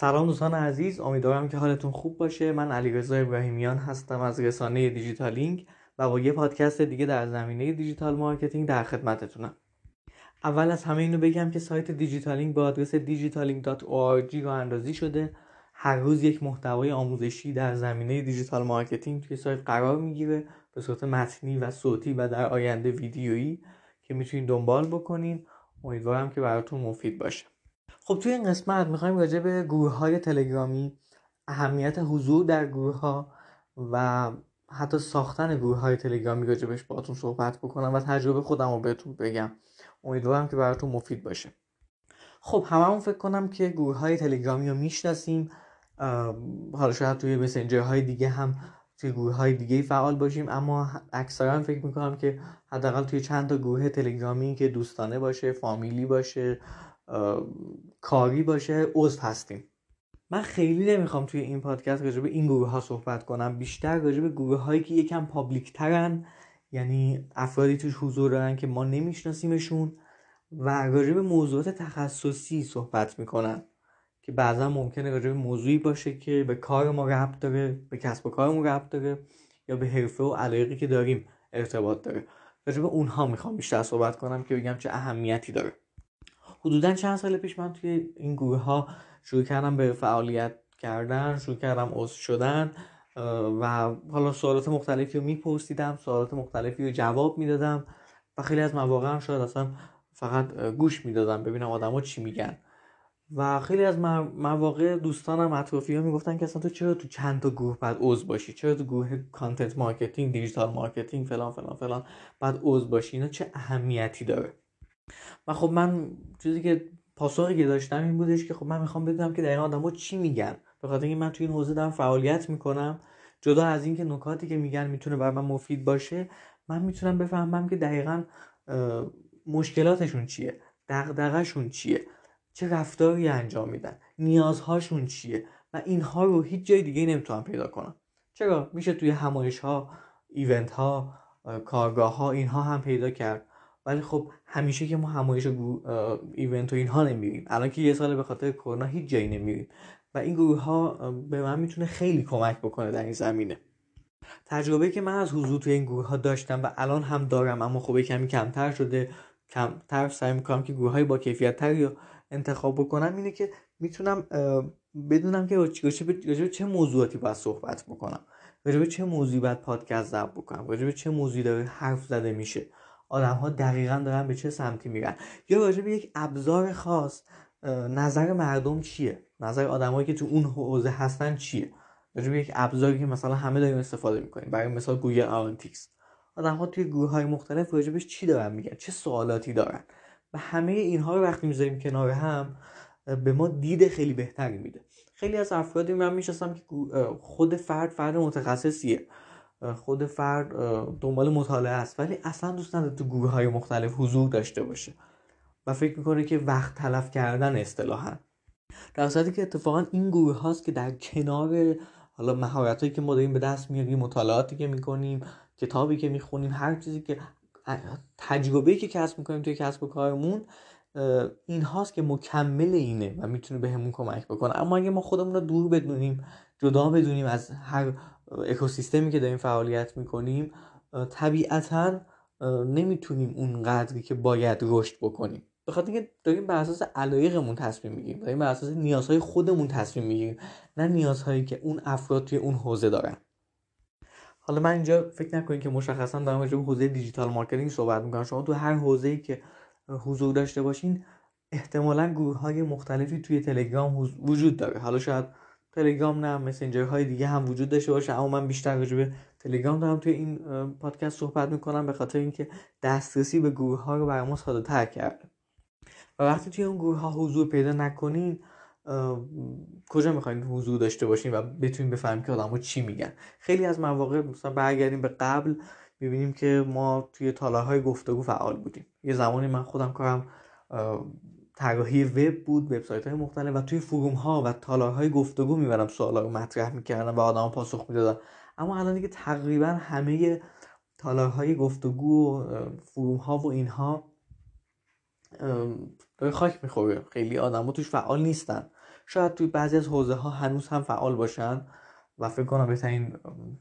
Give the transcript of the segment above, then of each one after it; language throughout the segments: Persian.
سلام دوستان عزیز امیدوارم که حالتون خوب باشه. من علیرضا ابراهیمیان هستم از رسانه دیجیتالینگ و با یه پادکست دیگه در زمینه digital marketing در خدمتتونم. اول از همه اینو بگم که سایت دیجیتالینگ با آدرس digitaling.org راه اندازی شده. هر روز یک محتوای آموزشی در زمینه digital marketing توی سایت قرار می‌گیره به صورت متنی و صوتی و در آینده ویدیویی که می‌تونید دنبال بکنین. امیدوارم که براتون مفید باشه. خب توی این قسمت می‌خوایم راجع به گروه های تلگرامی اهمیت حضور در گروه ها و حتی ساختن گروه های تلگرامی راجبش باهاتون صحبت بکنم و تجربه خودم رو بهتون بگم. امیدوارم که براتون مفید باشه. خب هممون فکر کنم که گروه های تلگرامی رو می‌شناسیم. حالا شاید توی مسنجر های دیگه هم توی گروه های دیگه فعال باشیم. اما اکثرا فکر می‌کنم که حداقل توی چند تا گروه تلگرامی که دوستانه باشه فامیلی باشه کاری باشه عضو هستیم. من خیلی نمی‌خوام توی این پادکست راجع به این گروه ها صحبت کنم. بیشتر راجع به گروه هایی که یکم پابلیک ترن یعنی افرادی توش حضور دارن که ما نمیشناسیمشون و راجع به موضوعات تخصصی صحبت می‌کنن. که بعضا ممکنه راجع به موضوعی باشه که به کار ما ربط داره به کسب و کارمون ربط داره یا به حرفه و علایقی که داریم ارتباط داره. راجع به اونها می‌خوام بیشتر صحبت کنم که بگم چه اهمیتی داره. حدودا چند سال پیش من توی این گروه ها شروع کردم به فعالیت کردن شروع کردم عضو شدن و حالا سوالات مختلفی رو میپرسیدم سوالات مختلفی رو جواب می‌دادم و خیلی از مواقع هم شاید اصلا فقط گوش می‌دادم ببینم آدما چی میگن. و خیلی از مواقع دوستانم اطرافی ها می‌گفتن که اصلا تو چرا تو چند تا گروه باید عضو باشی؟ چرا تو گروه content marketing digital marketing فلان فلان فلان بعد عضو باشی؟ اینا چه اهمیتی داره؟ و خب من چیزی که پاسخی که داشتم این بودش که خب من می‌خوام بدونم که دقیقا آدما چی میگن. به خاطر اینکه من توی این حوزه دارم فعالیت می‌کنم. جدا از اینکه نکاتی که میگن می‌تونه برای من مفید باشه من می‌تونم بفهمم که دقیقا مشکلاتشون چیه دغدغه‌شون چیه چه رفتاری انجام میدن نیازهاشون چیه و اینها رو هیچ جای دیگه نمی‌تونم پیدا کنم. چرا؟ میشه توی همایش ها ایونت ها کارگاه ها اینها هم پیدا کرد. ولی خب همیشه که ما همایش ایونت و اینها نمیریم الان که یه سال به خاطر کرونا هیچ جایی نمیریم و این گروه ها به من می‌تونه خیلی کمک بکنه در این زمینه. تجربه که من از حضور توی این گروه ها داشتم و الان هم دارم اما خب کمی کمتر شده کمتر سعی می‌کنم که گروه های با کیفیت تری انتخاب بکنم اینه که می‌تونم بدونم که راجع چه موضوعاتی باید صحبت بکنم. راجع چه موضوعی باید پادکست ضبط بکنم. راجع چه موضوعی داره حرف زده میشه. آدم ها دقیقا دارن به چه سمتی میرن. یا راجع به یک ابزار خاص نظر مردم چیه؟ نظر آدمایی که تو اون حوزه هستن چیه؟ راجع به یک ابزاری که مثلا همه داریم استفاده می‌کنیم. برای مثال Google Analytics. آدم ها توی گروه های مختلف راجبش چی دارن میگن؟ چه سوالاتی دارن؟ و همه اینها رو وقتی می‌ذاریم کنار هم به ما دید خیلی بهتری میده. خیلی از افرادی من می‌شناسم که خود فرد فرد متخصصیه. خود فرد دنبال مطالعه است ولی اصلا دوست نداره تو گروه های مختلف حضور داشته باشه و فکر می‌کنه که وقت تلف کردن اصطلاحا. در صورتی که اتفاقا این گروه هاست که در کنار حالا مهارت هایی که ما داریم به دست میاریم مطالعاتی که می‌کنیم کتابی که می‌خونیم هر چیزی که تجربه که کسب می‌کنیم توی کسب و کارمون این هاست که مکمل اینه و می‌تونه بهمون کمک بکنه. اما اگه ما خودمون رو دور بدونیم جدا بدونیم از هر اکوسیستمی که داریم فعالیت می‌کنیم طبیعتا نمی‌تونیم اون قدری که باید رشد بکنیم. به خاطر اینکه داریم بر اساس علایقمون تصمیم می‌گیریم داریم بر اساس نیازهای خودمون تصمیم می‌گیریم نه نیازهایی که اون افراد توی اون حوزه دارن. حالا من اینجا فکر نکنید که مشخصا دارم راجع حوزه digital marketing صحبت می‌کنم. شما تو هر حوزه‌ای که حضور داشته باشین احتمالا گروه های مختلفی توی تلگرام وجود داره. حالا شاید تلگرام نه مسنجر های دیگه هم وجود داشته باشه. اما من بیشتر راجع به تلگرام دارم توی این پادکست صحبت می‌کنم به خاطر اینکه دسترسی به گروه ها رو برای ما ساده تر کرده. و وقتی توی اون گروه ها حضور پیدا نکنین کجا می‌خواین حضور داشته باشین و بتونیم بفهمیم که آدم‌ها چی میگن. خیلی از مواقع مثلا برگردیم به قبل می‌بینیم که ما توی تالارهای گفتگو فعال بودیم. یه زمانی من خودم کارم طراحی وب بود وبسایت های مختلف و توی فروم ها و تالارهای گفتگو می‌برم سوالا رو مطرح می‌کردم و آدم پاسخ می‌دادن. اما الان دیگه تقریبا همه تالارهای گفتگو و فروم ها و اینها داره خاک می‌خوره. خیلی آدم توش فعال نیستن. شاید توی بعضی از حوزه ها هنوز هم فعال باشن و فکر کنم بهترین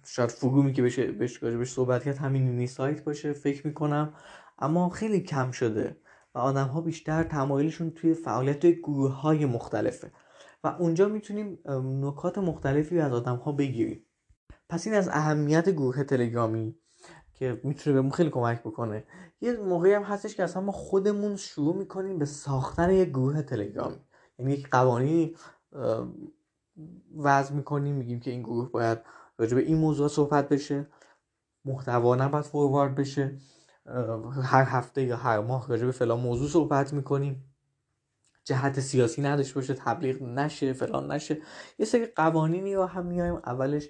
شاید فرومی که بشه بهش بهش صحبت کرد همین نینی سایت باشه فکر می‌کنم. اما خیلی کم شده. و آدم ها بیشتر تمایلشون توی فعالیت توی گروه های مختلفه. و اونجا می‌تونیم نکات مختلفی از آدم ها بگیریم. پس این از اهمیت گروه تلگرامی که می‌تونه بهمون خیلی کمک بکنه. یه موقعی هم هستش که اصلا ما خودمون شروع می‌کنیم به ساختن یک گروه تلگرامی. یعنی یک قوانینی وضع می‌کنیم میگیم که این گروه باید راجع به این موضوع صحبت بشه. محتوا نباید فوروارد بشه. هر هفته یا هر ماه راجع به فلان موضوع صحبت می‌کنیم. جهت سیاسی نداشته باشه تبلیغ نشه فلان نشه. یه سری قوانینی رو هم میایم اولش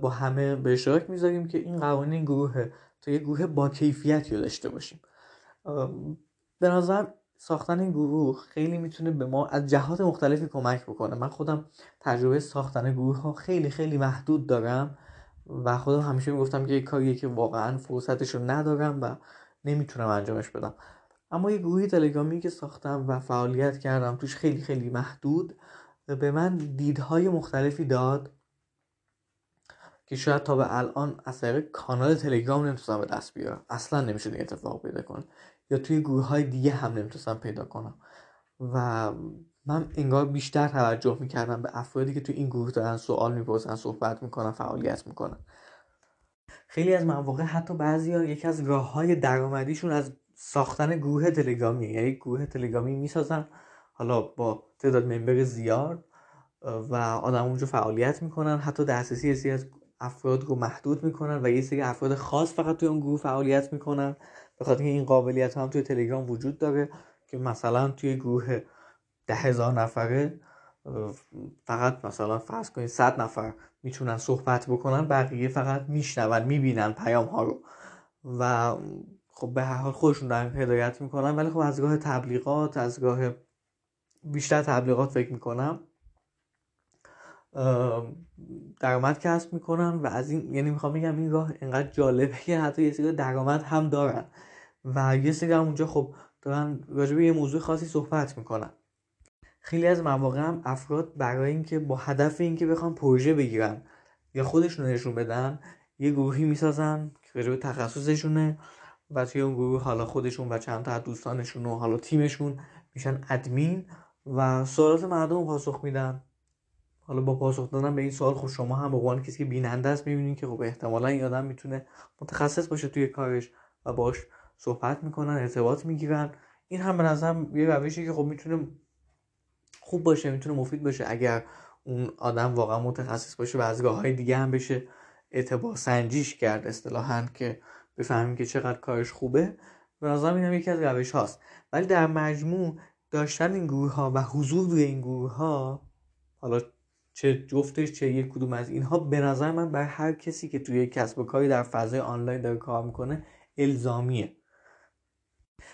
با همه به اشتراک می‌ذاریم که این قوانین گروه تا یه گروه با کیفیتی رو داشته باشیم. به نظر ساختن این گروه خیلی می‌تونه به ما از جهات مختلفی کمک بکنه. من خودم تجربه ساختن گروه ها خیلی خیلی محدود دارم. و خودم همیشه می‌گفتم که یه کاریه که واقعا فرصتش رو ندارم و نمی‌تونم انجامش بدم. اما یه گروهی تلگرامی که ساختم و فعالیت کردم توش خیلی خیلی محدود به من دیدهای مختلفی داد که شاید تا به الان از طریق کانال تلگرام نمی‌تونم به دست بیارم. اصلا نمیشه این اتفاق پیدا کنه. یا توی گروه های دیگه هم نمی‌تونستم پیدا کنم. و من انگار بیشتر توجه می‌کردم به افرادی که توی این گروه دارن سوال می‌پرسن صحبت می‌کنن فعالیت می‌کنن. خیلی از مواقع حتی بعضی ها یکی از راه های درآمدیشون از ساختن گروه تلگرامی یعنی گروه تلگرامی می‌سازن حالا با تعداد ممبر زیاد و آدم اونجا فعالیت می‌کنن. حتی دسترسی از افراد رو محدود می‌کنن و یه سری افراد خاص فقط توی اون گروه فعالیت می‌کنن. به خاطر این قابلیت هم توی تلگرام وجود داره که مثلا توی گروه ده هزار نفره فقط مثلا فرض کنید صد نفر می‌تونن صحبت بکنن بقیه فقط میشنون می‌بینن پیام ها رو. و خب به هر حال خودشون دارن هدایت می‌کنن. ولی خب از گاه تبلیغات از گاه بیشتر تبلیغات فکر می‌کنم درآمد کسب می‌کنن و از این یعنی می‌خوام بگم این راه انقدر جالبه که حتی یه سری درآمد هم دارن. و یه سری هم اونجا خب دارن راجع به یه موضوع خاصی صحبت می‌کنن. خیلی از مواقع هم افراد برای اینکه با هدف اینکه بخوان پروژه بگیرن یا خودشون نشون بدن یه گروهی می‌سازن که به تخصصشونه و توی اون گروه حالا خودشون و چند تا دوستانشون و حالا تیمشون میشن ادمین و سوالات مردم پاسخ میدن. حالا با پاسخ دادن به این سوال خب شما هم به عنوان کسی که بیننده است می‌بینید که خب احتمالا این آدم می‌تونه متخصص باشه توی کارش و باش صحبت می‌کنن ارتباط می‌گیرن. این هم به نظرم یه روشی که خب می‌تونه خوب باشه می‌تونه مفید باشه. اگر اون آدم واقعا متخصص باشه و از راه های دیگه هم بشه اعتبار سنجیش کرد. اصطلاحا که بفهمیم که چقدر کارش خوبه. به نظرم این هم یکی از روش هاست. ولی در مجموع داشتن این گروه ها و حضور روی این گروه ها حالا چه جفتش چه یک کدوم از اینها به نظر من بر هر کسی که توی کسب و کاری در فضای آنلاین داره کار می‌کنه الزامیه.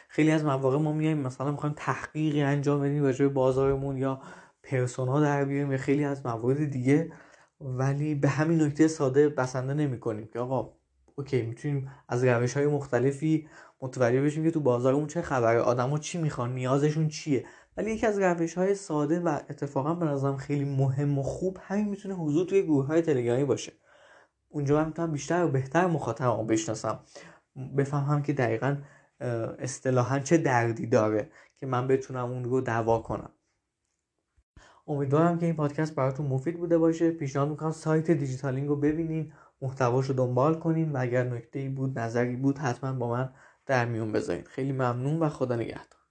خیلی از مواقع ما میایم مثلا می‌خوایم تحقیقی انجام بدیم راجع به بازارمون یا پرسونا در بیاریم یا خیلی از موارد دیگه ولی به همین نکته ساده بسنده نمی کنیم که آقا اوکی می‌تونیم از روش های مختلفی متوجه بشیم که تو بازارمون چه خبره آدما چی می‌خوان نیازشون چیه. ولی یکی از روش های ساده و اتفاقا به نظرم خیلی مهم و خوب همین می‌تونه حضور توی گروه های تلگرامی باشه. اونجا من می‌تونم بیشتر و بهتر مخاطبمو بشناسم. بفهمم که دقیقا اصطلاحا چه دردی داره که من بتونم اون رو دوا کنم. امیدوارم که این پادکست براتون مفید بوده باشه. پیشنهاد می‌کنم سایت دیجیتالینگ رو ببینین محتواش رو دنبال کنین و اگر نکته ای بود نظری بود حتما با من در میون بذارین. خیلی ممنون و خدا نگهدار.